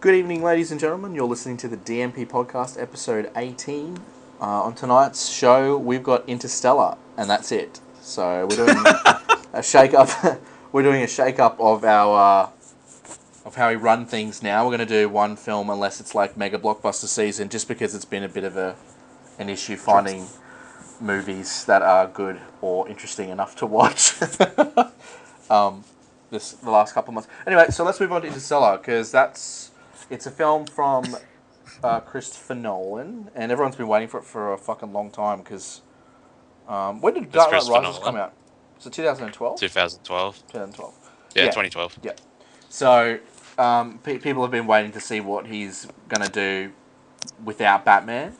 Good evening, ladies and gentlemen. You're listening to the DNP podcast, episode 18. Uh, on tonight's show, we've got Interstellar, and that's it. So we're doing a shake up. we're doing a shake up of our uh, of how we run things now. We're going to do one film unless it's like mega blockbuster season, just because it's been a bit of a an issue finding movies that are good or interesting enough to watch. um, this the last couple of months. Anyway, so let's move on to Interstellar because that's it's a film from uh, Christopher Nolan, and everyone's been waiting for it for a fucking long time because um, when did Dark Knight Rises Nolan. come out? So 2012. 2012. 2012. Yeah, Yeah. 2012. Yeah. So um, pe- people have been waiting to see what he's gonna do without Batman,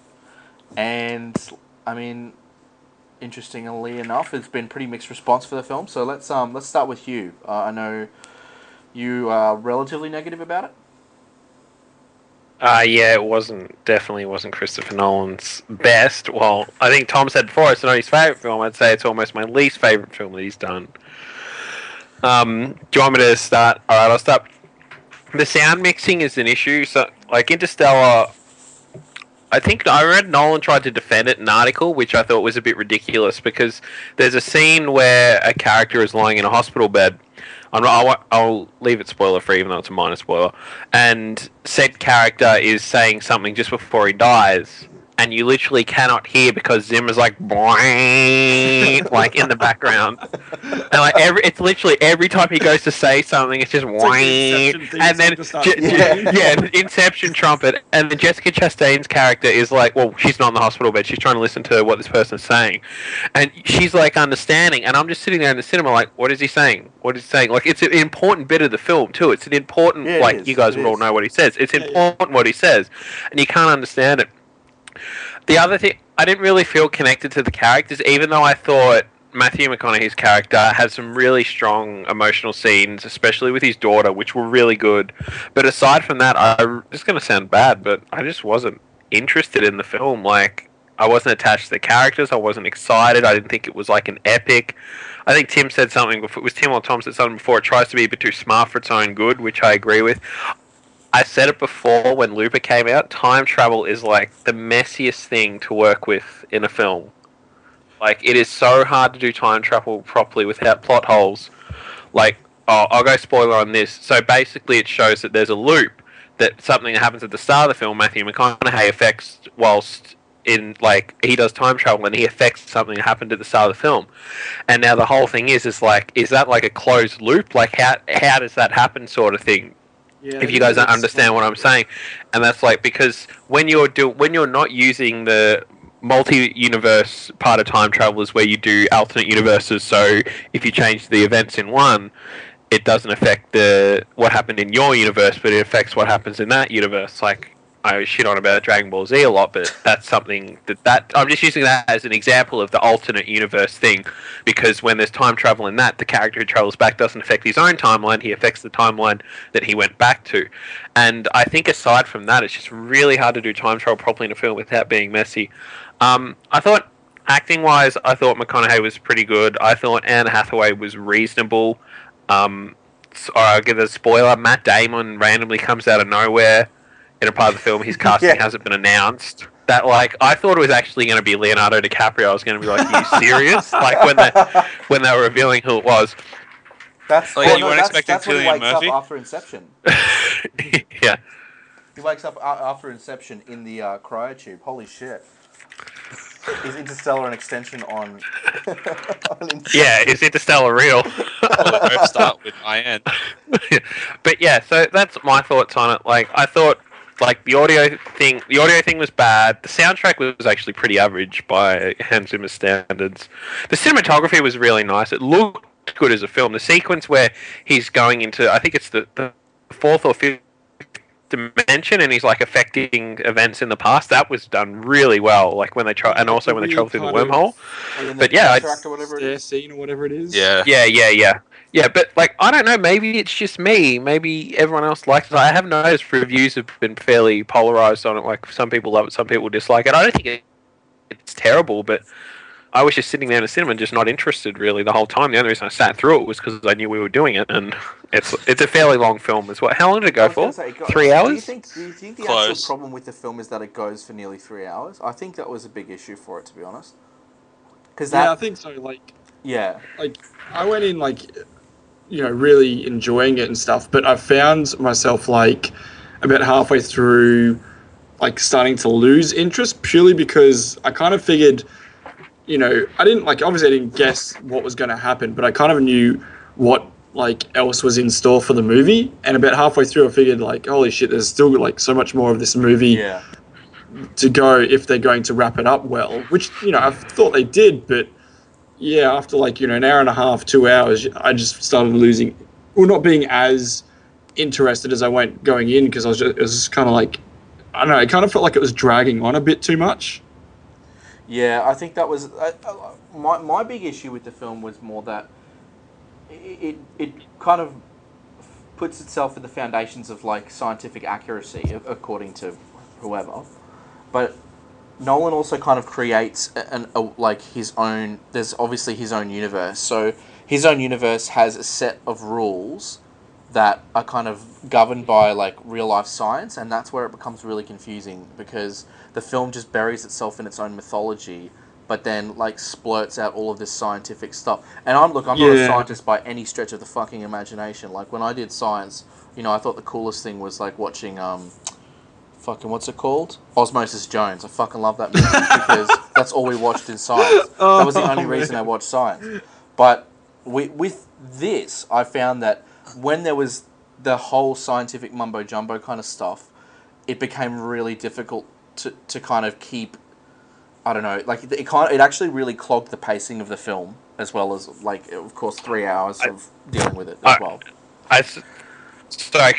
and I mean, interestingly enough, it's been pretty mixed response for the film. So let's um let's start with you. Uh, I know you are relatively negative about it. Uh, yeah, it wasn't definitely wasn't Christopher Nolan's best. Well, I think Tom said before it's not his favorite film. I'd say it's almost my least favorite film that he's done. Um, do you want me to start? All right, I'll start. The sound mixing is an issue. So, like Interstellar, I think I read Nolan tried to defend it in an article, which I thought was a bit ridiculous because there's a scene where a character is lying in a hospital bed. I'm not, I won't- I'll leave it spoiler free, even though it's a minor spoiler. And said character is saying something just before he dies, and you literally cannot hear because Zim is like boing, like in the background, and like every it's literally every time he goes to say something, it's just It's like the boing, Inception theme and then to start Je- Yeah. yeah, Inception trumpet, and then Jessica Chastain's character is like, well, she's not in the hospital bed. She's trying to listen to what this person's saying, and she's like understanding, and I'm just sitting there in the cinema like, what is he saying? What is he saying? Like, it's an important bit of the film too. It's an important, Yeah, it like is, you guys it would all know what he says. It's Yeah, yeah. important what he says, and you can't understand it. The other thing, I didn't really feel connected to the characters, even though I thought Matthew McConaughey's character had some really strong emotional scenes, especially with his daughter, which were really good. But aside from that, I it's going to sound bad, but I just wasn't interested in the film. Like, I wasn't attached to the characters. I wasn't excited. I didn't think it was like an epic. I think Tim said something before. It was Tim or Tom said something before. It tries to be a bit too smart for its own good, which I agree with. I said it before when Looper came out. Time travel is like the messiest thing to work with in a film. Like it is so hard to do time travel properly without plot holes. Like, oh, I'll go spoiler on this. So basically, it shows that there's a loop that something that happens at the start of the film, Matthew McConaughey affects whilst in like he does time travel and he affects something that happened at the start of the film. And now the whole thing is is like, is that like a closed loop? Like how how does that happen, sort of thing? Yeah, if you guys don't understand what I'm saying. And that's like because when you're do when you're not using the multi-universe part of time travel is where you do alternate universes. So if you change the events in one, it doesn't affect the what happened in your universe, but it affects what happens in that universe. Like I shit on about Dragon Ball Z a lot, but that's something that that I'm just using that as an example of the alternate universe thing, because when there's time travel in that, the character who travels back doesn't affect his own timeline; he affects the timeline that he went back to. And I think aside from that, it's just really hard to do time travel properly in a film without being messy. Um, I thought acting wise, I thought McConaughey was pretty good. I thought Anne Hathaway was reasonable. Um, so I'll give a spoiler: Matt Damon randomly comes out of nowhere in a part of the film. His casting Yeah. hasn't been announced. That like I thought it was actually going to be Leonardo DiCaprio. I was going to be like, "Are you serious?" like when they when they were revealing who it was. That's Oh, yeah, well, you no, weren't that's, expecting that's when he Cillian wakes Murphy? up after Inception. yeah. He wakes up after Inception in the uh, cryotube. Holy shit! Is Interstellar an extension on? on Yeah, is Interstellar real? Well, both start with IN. but yeah, so that's my thoughts on it. Like I thought, like the audio thing, the audio thing was bad. The soundtrack was actually pretty average by Hans Zimmer standards. The cinematography was really nice. It looked good as a film. The sequence where he's going into, I think it's the, the fourth or fifth dimension, and he's like affecting events in the past. That was done really well. Like when they try, and also when they travel through the wormhole. of- Like But yeah, I- or whatever it Stair is. scene or whatever it is. Yeah. Yeah, yeah, yeah. Yeah, but like I don't know, maybe it's just me. Maybe everyone else likes it. I have noticed reviews have been fairly polarized on it. Like some people love it, some people dislike it. I don't think it's terrible, but I was just sitting there in the cinema and just not interested really the whole time. The only reason I sat through it was because I knew we were doing it, and it's it's a fairly long film as well. How long did it go for? gonna say, it got- Three Do you hours? think? Do you think the Close. actual problem with the film is that it goes for nearly three hours? I think that was a big issue for it, to be honest. Because Yeah, I think so. Like, yeah, like I went in like, you know, really enjoying it and stuff, but I found myself like about halfway through, like starting to lose interest purely because I kind of figured, you know, I didn't like obviously I didn't guess what was going to happen, but I kind of knew what like else was in store for the movie, and about halfway through I figured like, holy shit, there's still like so much more of this movie yeah, to go if they're going to wrap it up well, which you know I thought they did, but yeah, after like you know an hour and a half, two hours, I just started losing, well, not being as interested as I went going in because I was just it was just kind of like I don't know, it kind of felt like it was dragging on a bit too much. yeah. I think that was uh, uh, my my big issue with the film was more that it, it kind of puts itself in the foundations of like scientific accuracy, according to whoever, but Nolan also kind of creates an a, like his own. There's obviously his own universe, so his own universe has a set of rules that are kind of governed by like real life science, and that's where it becomes really confusing because the film just buries itself in its own mythology, but then like splurts out all of this scientific stuff. And I'm look, I'm not a scientist by any stretch of the fucking imagination. Like when I did science, you know, I thought the coolest thing was like watching um fucking what's it called? Osmosis Jones. I fucking love that movie because that's all we watched in science. that was the oh, only Oh, reason I watched science. But we, with this, I found that when there was the whole scientific mumbo jumbo kind of stuff, it became really difficult to, to kind of keep. I don't know, like it kind it actually really clogged the pacing of the film as well as like of course three hours I- of dealing with it as I- well. I, so I,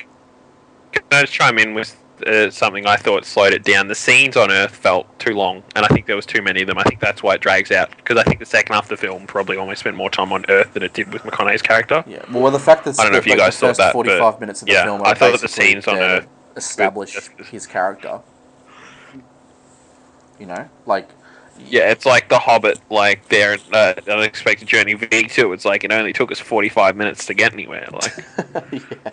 can I just chime in with uh, something I thought slowed it down? The scenes on Earth felt too long, and I think there was too many of them. I think that's why it drags out because I think the second half of the film probably almost spent more time on Earth than it did with McConaughey's character. Yeah, well, the fact that I don't know if you like, guys thought first that, but forty-five minutes of the yeah, film, I thought that the scenes on to Earth- establish Just- his character. You know, like Yeah, it's like The Hobbit, like their uh, unexpected journey V two. It's like it only took us forty five minutes to get anywhere. Like, yeah.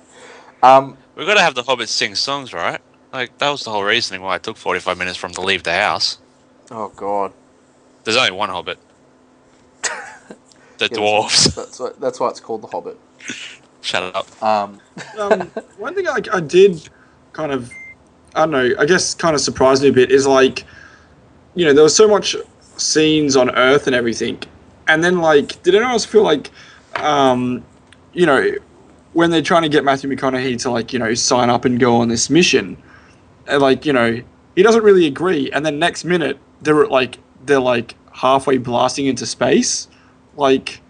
Um, We've got to have the hobbits sing songs, right? Like that was the whole reasoning why it took forty-five minutes for him to leave the house. oh god, There's only one hobbit. The Yeah, dwarves. That's why, that's why it's called the Hobbit. Shut it up. Um, um, one thing I, I did kind of, I don't know, I guess kind of surprised me a bit is like, you know, there was so much scenes on Earth and everything, and then like, did anyone else feel like, um, you know, when they're trying to get Matthew McConaughey to like, you know, sign up and go on this mission, and like, you know, he doesn't really agree, and then next minute they're like, they're like halfway blasting into space, like.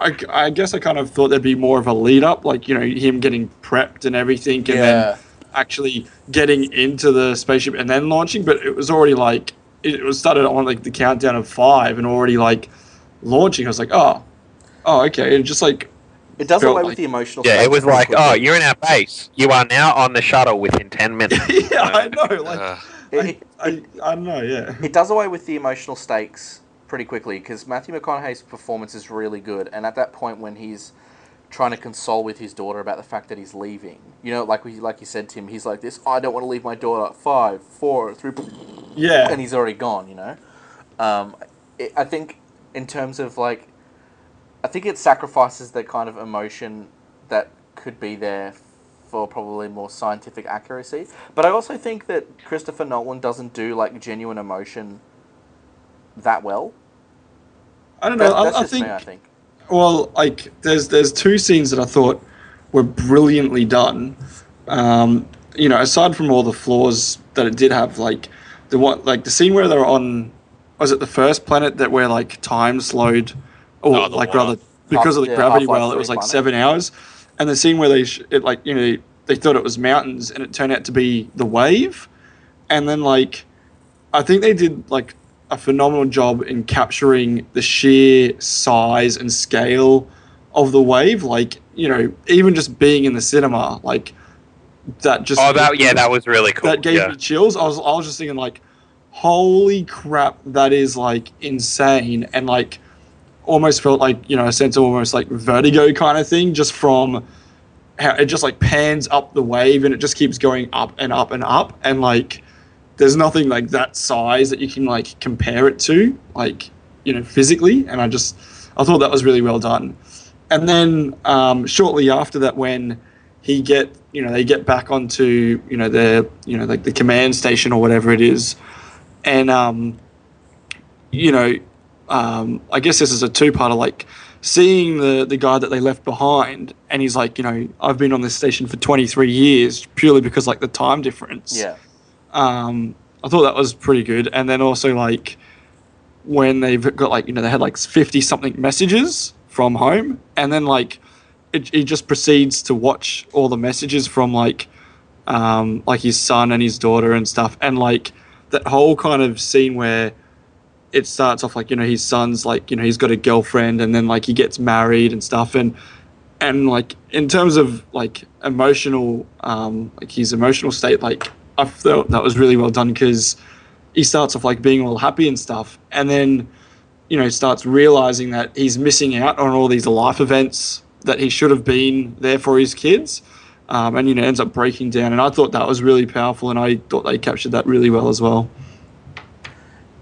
I, I guess I kind of thought there'd be more of a lead up, like you know him getting prepped and everything, and then actually getting into the spaceship and then launching. But it was already like it was started on like the countdown of five and already like launching. I was like, oh, oh, okay. And just like it does felt away like- with the emotional. yeah, it was like, quickly. oh, you're in our base. You are now on the shuttle within ten minutes. yeah, I know. Like Uh, It, I, I, I know. Yeah. it does away with the emotional stakes pretty quickly because Matthew McConaughey's performance is really good, and at that point when he's trying to console with his daughter about the fact that he's leaving, you know, like we like you said, Tim, he's like this. I don't want to leave my daughter. Five, four, three, Yeah. and he's already gone. You know, um, it, I think in terms of like, I think it sacrifices the kind of emotion that could be there for probably more scientific accuracy. But I also think that Christopher Nolan doesn't do like genuine emotion that well. I don't know. That, I, I think me. I think. Well, like there's there's two scenes that I thought were brilliantly done. Um, you know, aside from all the flaws that it did have, like the one like the scene where they're on was it the first planet that where like time slowed, or Oh, like one rather because of the yeah, gravity well, it was like planet. seven hours, and the scene where they sh- it like you know they thought it was mountains and it turned out to be the wave, and then like I think they did like a phenomenal job in capturing the sheer size and scale of the wave. Like, you know, even just being in the cinema, like that just oh, that yeah, that was really cool. that gave yeah. me chills. I was I was just thinking like, holy crap, that is like insane, and like almost felt like you know a sense of almost like vertigo kind of thing, just from how it just like pans up the wave and it just keeps going up and up and up, and like there's nothing like that size that you can like compare it to, like you know physically, and I just I thought that was really well done. And then um, shortly after that, when he get you know they get back onto you know their you know like the command station or whatever it is, and um, you know um, I guess this is a two parter like seeing the the guy that they left behind, and he's like you know I've been on this station for 23 years purely because like the time difference. Yeah. Um, I thought that was pretty good, and then also like when they've got like you know they had like 50 something messages from home, and then like it, it just proceeds to watch all the messages from like um, like his son and his daughter and stuff, and like that whole kind of scene where it starts off like you know his son's like you know he's got a girlfriend and then like he gets married and stuff. And and like in terms of like emotional um like his emotional state like i felt that was really well done because he starts off like being all happy and stuff. And then you know starts realizing that he's missing out on all these life events that he should have been there for his kids um, and you know ends up breaking down. And i thought that was really powerful and i thought they captured that really well as well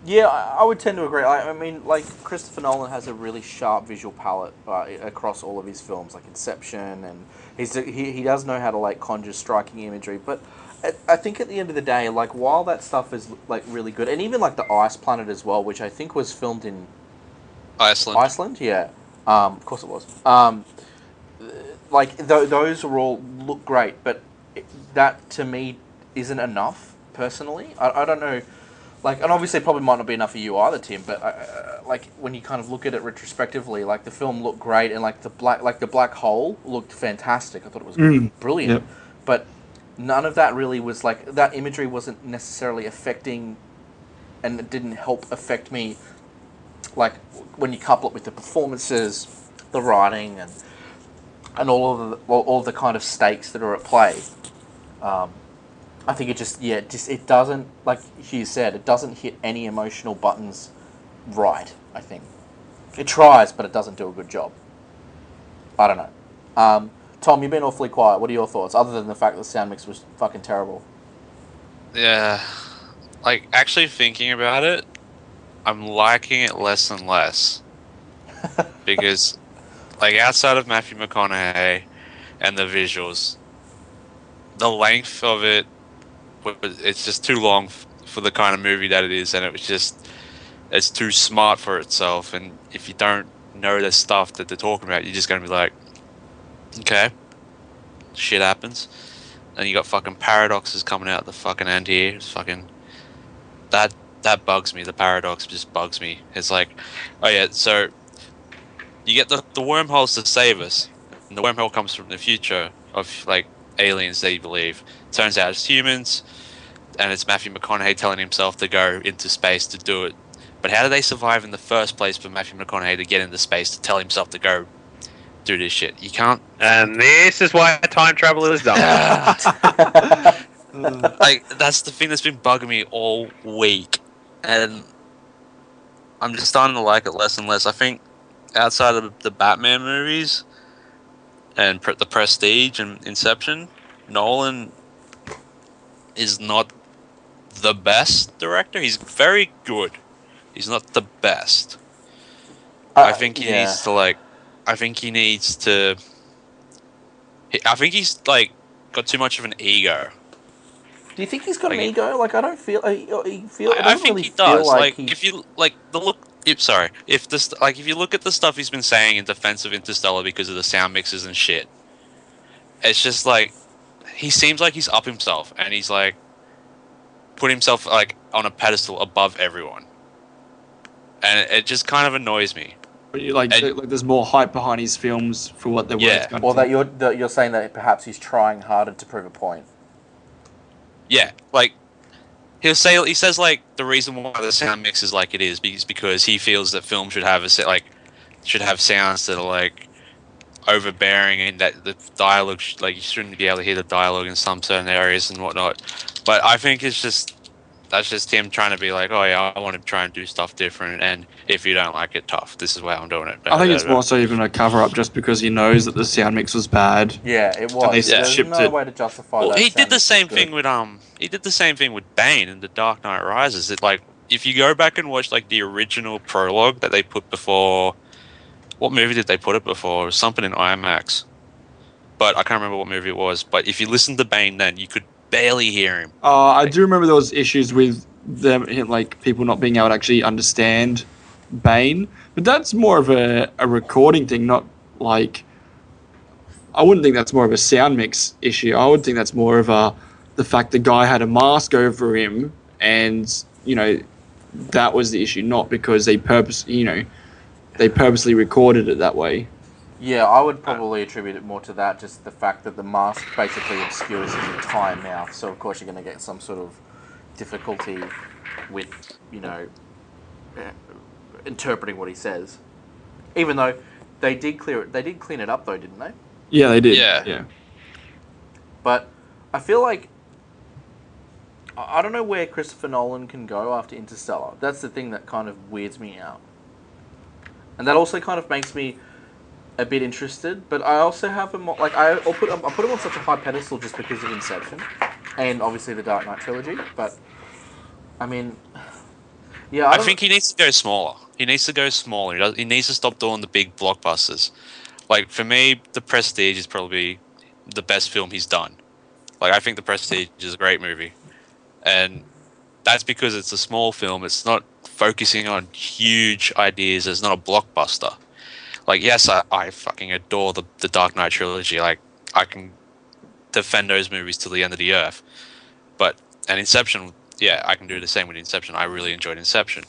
Yeah, I would tend to agree. I, I mean, like Christopher Nolan has a really sharp visual palette uh, across all of his films, like Inception, and he's he, he does know how to like conjure striking imagery. But I, I think at the end of the day, like while that stuff is like really good, and even like the Ice Planet as well, which I think was filmed in Iceland. Iceland, yeah. Um, of course it was. Um, like th- those are all look great, but that to me isn't enough personally. I, I don't know. Like, and obviously, probably might not be enough for you either, Tim. But uh, like when you kind of look at it retrospectively, like the film looked great, and like the black, like the black hole looked fantastic. I thought it was Mm, brilliant. yep. But none of that really was like that imagery wasn't necessarily affecting, and it didn't help affect me like when you couple it with the performances, the writing, and and all of the all, all the kind of stakes that are at play. Um, I think it just yeah, it just it doesn't like Hugh said, it doesn't hit any emotional buttons right. I think it tries, but it doesn't do a good job. I don't know. Um, Tom, you've been awfully quiet. What are your thoughts, other than the fact that the sound mix was fucking terrible? Yeah. Like, actually thinking about it, I'm liking it less and less. because, like, outside of Matthew McConaughey and the visuals, the length of it, wa- it's just too long for the kind of movie that it is, and it was just, it's too smart for itself. And if you don't know the stuff that they're talking about, you're just to be like, okay, shit happens. And you got fucking paradoxes coming out the fucking end here. It's fucking that that bugs me. The paradox just bugs me. It's like, oh yeah, so you get the the wormholes to save us, and the wormhole comes from the future of like aliens they believe. Turns out it's humans, and it's Matthew McConaughey telling himself to go into space to do it. But how do they survive in the first place for Matthew McConaughey to get into space to tell himself to go do this shit? You can't And this is why time travel is dumb. like that's the thing that's been bugging me all week, and I'm just starting to like it less and less. I think outside of the Batman movies and Pre- the Prestige and Inception, Nolan is not the best director. He's very good. He's not the best. I think he Uh, yeah. needs to like. I think he needs to. I think he's like got too much of an ego. Do you think he's got an ego? Like I don't feel. I, feel. I, I think really he does. Like, like, he, if you like the look. If, sorry, if this like if you look at the stuff he's been saying in defense of Interstellar because of the sound mixes and shit, it's just like he seems like he's up himself and he's like put himself like on a pedestal above everyone, and it, it just kind of annoys me. You like, And- like there's more hype behind his films for what they're Yeah. worth. kind of or that you're that you're saying that perhaps he's trying harder to prove a point. Yeah, like he'll say he says like the reason why the sound mix is like it is is because he feels that film should have a set like should have sounds that are like overbearing and that the dialogue sh- like you shouldn't be able to hear the dialogue in some certain areas and whatnot. But I think it's just That's just him trying to be like, oh yeah, I want to try and do stuff different, and if you don't like it, tough. This is why I'm doing it. I think it's more so even a cover up just because he knows that the sound mix was bad. Yeah, it was. they There's shipped no it- way to justify Well, that. he did the was same good. thing with um. He did the same thing with Bane in The Dark Knight Rises. It like if you go back and watch like the original prologue that they put before, what movie did they put it before? It something in IMAX, but I can't remember what movie it was. But if you listen to Bane, then you could barely hear him. Uh, I do remember there was issues with them, like people not being able to actually understand Bane, but that's more of a, a recording thing, not like. I wouldn't think that's more of a sound mix issue. I would think that's more of a the fact the guy had a mask over him, and you know that was the issue, not because they purpose, you know, they purposely recorded it that way. Yeah, I would probably attribute it more to that, just the fact that the mask basically obscures his entire mouth. So of course you're going to get some sort of difficulty with, you know, eh, interpreting what he says. Even though they did clear it, they did clean it up though, didn't they? Yeah, they did. Yeah. yeah. But I feel like I I don't know where Christopher Nolan can go after Interstellar. That's the thing that kind of weirds me out. And that also kind of makes me a bit interested, but I also have him on- like I, I'll put him, I put him on such a high pedestal just because of Inception, and obviously the Dark Knight trilogy. But I mean, yeah, I, I think he needs to go smaller. He needs to go smaller. He, does, he needs to stop doing the big blockbusters. Like for me, The Prestige is probably the best film he's done. Like I think The Prestige is a great movie, and that's because it's a small film. It's not focusing on huge ideas. It's not a blockbuster. Like yes, I, I fucking adore the the Dark Knight trilogy. Like I can defend those movies till the end of the earth. But and Inception, yeah, I can do the same with Inception. I really enjoyed Inception.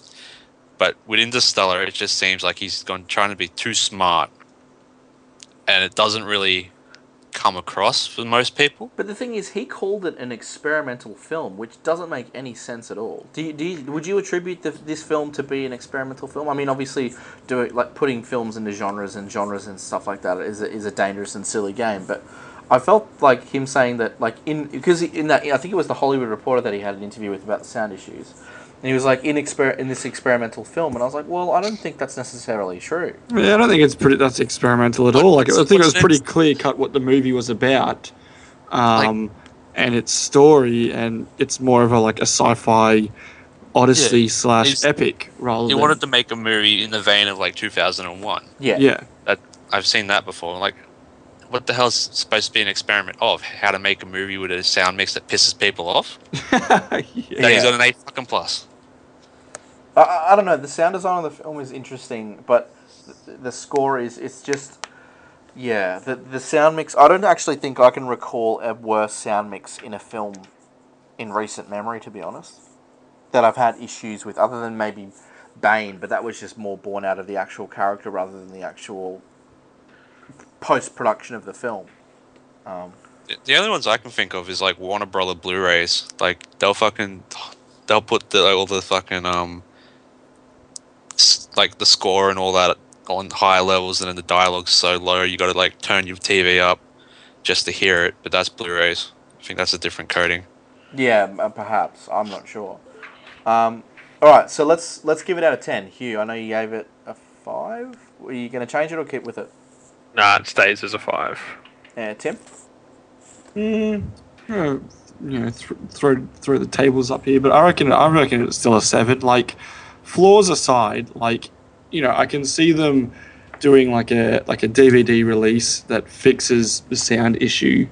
But with Interstellar, it just seems like he's gone trying to be too smart, and it doesn't really come across for most people. But the thing is, he called it an experimental film, which doesn't make any sense at all. Do you, do you, would you attribute the, this film to be an experimental film? I mean, obviously, doing like putting films into genres and genres and stuff like that is a, is a dangerous and silly game. But I felt like him saying that, like in because in that I think it was the Hollywood Reporter that he had an interview with about the sound issues. And he was like in exper- in this experimental film, and I was like, well, I don't think that's necessarily true. Yeah, I don't think it's pretty. That's experimental at all. Like, I think it was pretty clear cut what the movie was about, um, and its story, and it's more of a like a sci-fi odyssey slash epic rather He than wanted to make a movie in the vein of like 2001. Yeah. yeah. That I've seen that before. Like, what the hell's supposed to be an experiment of? How to make a movie with a sound mix that pisses people off? That yeah. he's on an A fucking plus. I- I, don't know. The sound design of the film is interesting, but the, the score is it's just yeah. The the sound mix. I don't actually think I can recall a worse sound mix in a film in recent memory. To be honest, that I've had issues with, other than maybe Bane, but that was just more born out of the actual character rather than the actual post production of the film. Um, The- only ones I can think of is like Warner Brother Blu-rays. Like they'll fucking they'll put the, all the fucking um like the score and all that on higher levels, and then the dialogue's so low you got to like turn your TV up just to hear it. But that's Blu-rays. I think that's a different coding. Yeah, uh, perhaps. I'm not sure. Um, all right, so let's let's give it out of ten. Hugh, I know you gave it a five. Are you going to change it or keep with it? Nah, it stays as a five. Uh, Tim. Mm, you know, you know th- throw throw the tables up here, but I reckon I reckon it's still a seven. Like flaws aside, like you know, I can see them doing like a like a DVD release that fixes the sound issue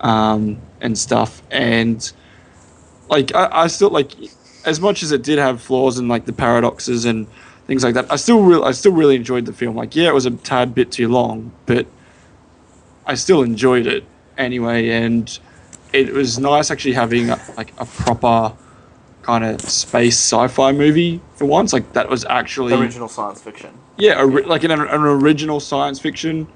um, and stuff, and like I, I still like as much as it did have flaws and like the paradoxes and things like that. I still real I still really enjoyed the film. Like yeah, it was a tad bit too long, but I still enjoyed it anyway, and it was nice actually having like a proper kind of space sci-fi movie for once. Like that was actually Original science fiction. yeah, a, ri- like an, an original science fiction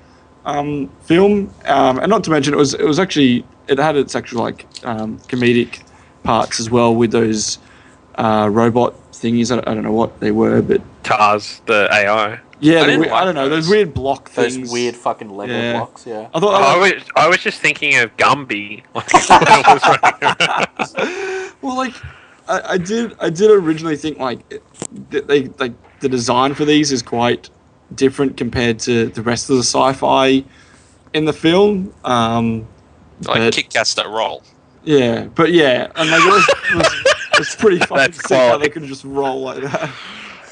um, film, um, and not to mention it was it was actually it had its actual like um, comedic parts as well with those uh, robot thingies. I, I don't know what they were, but Tars, the AI. yeah, I the didn't I don't know those those. weird block Those things. weird fucking Lego Yeah. blocks. Yeah. I thought I I was, I was just thinking of Gumby. Like, when I was running around. well, like I, I did I did originally think like that they like the design for these is quite different compared to the rest of the sci-fi in the film. Um, Like But- Kit Kats that roll. yeah, but yeah, and like it was, it was, it was pretty fucking That's sick how they could just roll like that.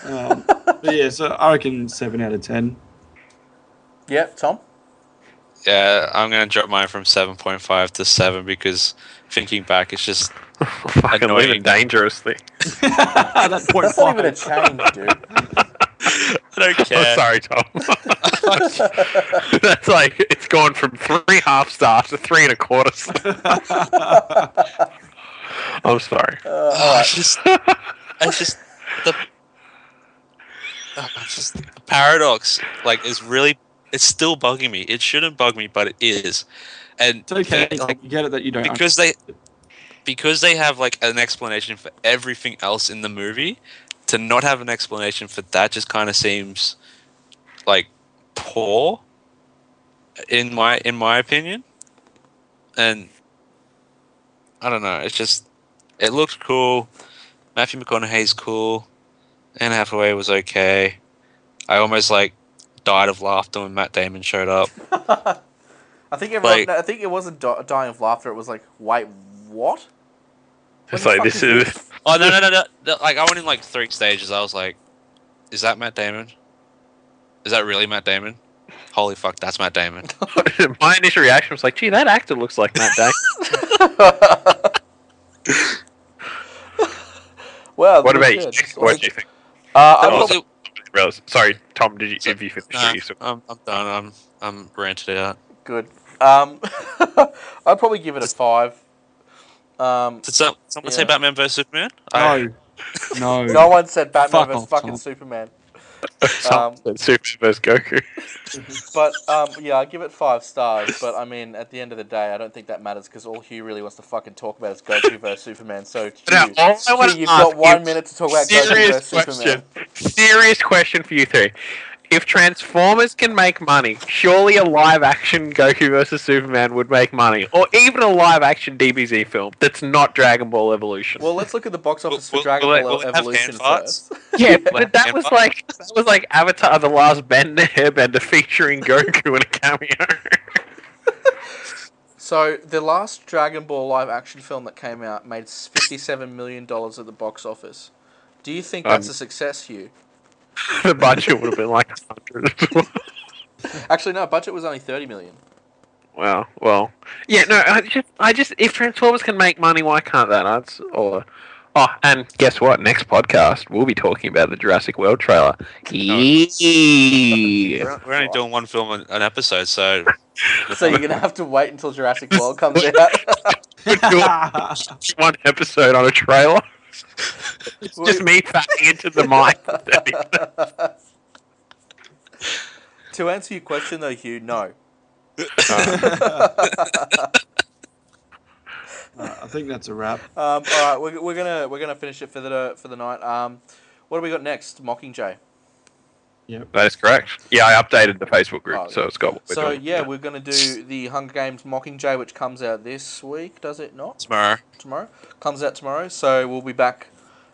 Um, but yeah, so I reckon seven out of ten. Yeah, Tom. Yeah, I'm gonna drop mine from 7.5 to 7 because thinking back, it's just Fucking Annoying. living dangerously. that point That's not even a five. change, dude. I don't Oh, care. sorry, Tom. That's like it's gone from three half stars to three and a quarter. stars. I'm sorry. Uh, Oh, it's just, it's just the, oh, it's just the paradox. Like, is really, it's still bugging me. It shouldn't bug me, but it is, and It's okay. like, Like, you get it that you don't. because they, because they have like an explanation for everything else in the movie, to not have an explanation for that just kind of seems like poor, in my in my opinion, and I don't know. It's just it looked cool. Matthew McConaughey's cool. Anne Hathaway was okay. I almost like died of laughter when Matt Damon showed up. I think everyone. Like- no, I think it wasn't di- dying of laughter. It was like, wait, what? It's like this is is. Oh no no no no! no, Like I went in like three stages. I was like, "Is that Matt Damon? Is that really Matt Damon? Holy fuck, that's Matt Damon!" My initial reaction was like, "Gee, that actor looks like Matt Damon." well, what about you? What do you think? Uh, I'm Oh, probably, Sorry, Tom. Did you? So- Have you finished? Nah, I'm I'm done. I'm I'm ranted out. Good. Um, I'd probably give it a five. Um, Did some, someone say Batman vs Superman? I- No, no. no one said Batman Fuck vs off, fucking Tom. Superman. Tom Um, said Super vs Goku. But um, yeah, I give it five stars. But I mean, at the end of the day, I don't think that matters because all Hugh really wants to fucking talk about is Goku versus Superman. So Hugh, Now, all I wanna Hugh, you've got one minute to talk about Goku Serious versus question. Superman. Serious question for you three. If Transformers can make money, surely a live action Goku versus Superman would make money, or even a live action DBZ film that's not Dragon Ball Evolution. Well, let's look at the box office Will- for Dragon will it- Ball will it have Evolution first. yeah, but that was like that was like Avatar: The Last Bender Airbender featuring Goku in a cameo. So the last Dragon Ball live action film that came out made fifty-seven million dollars at the box office. Do you think that's Um, a success, Hugh? the budget would have been like hundred. Actually, no. Budget was only thirty million. Well, well, yeah, no, I just, I just, if Transformers can make money, why can't that? That's or, oh, and guess what? Next podcast, we'll be talking about the Jurassic World trailer. Oh, yeah. We're, we're only doing one film an, an episode, so So you're gonna have to wait until Jurassic World comes out. One episode on a trailer. It's just me fatting into the mic. to answer your question, though, Hugh, no. Uh, I think that's a wrap. Um, all right, we're, we're gonna we're gonna finish it for the for the night. Um, what do we got next? Mockingjay. That is correct. Yeah, I updated the Facebook group, Oh, so it's got what we're So doing. yeah, we're gonna do the Hunger Games Mockingjay, which comes out this week. Does it not? tomorrow. Tomorrow comes out tomorrow. So we'll be back,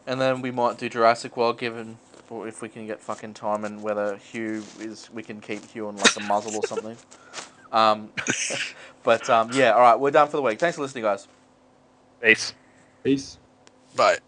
and then we might do Jurassic World, given or if we can get fucking time and whether Hugh is we can keep Hugh on like a muzzle or something. Um, but um, yeah, all right, we're done for the week. Thanks for listening, guys. Peace. Peace. Bye.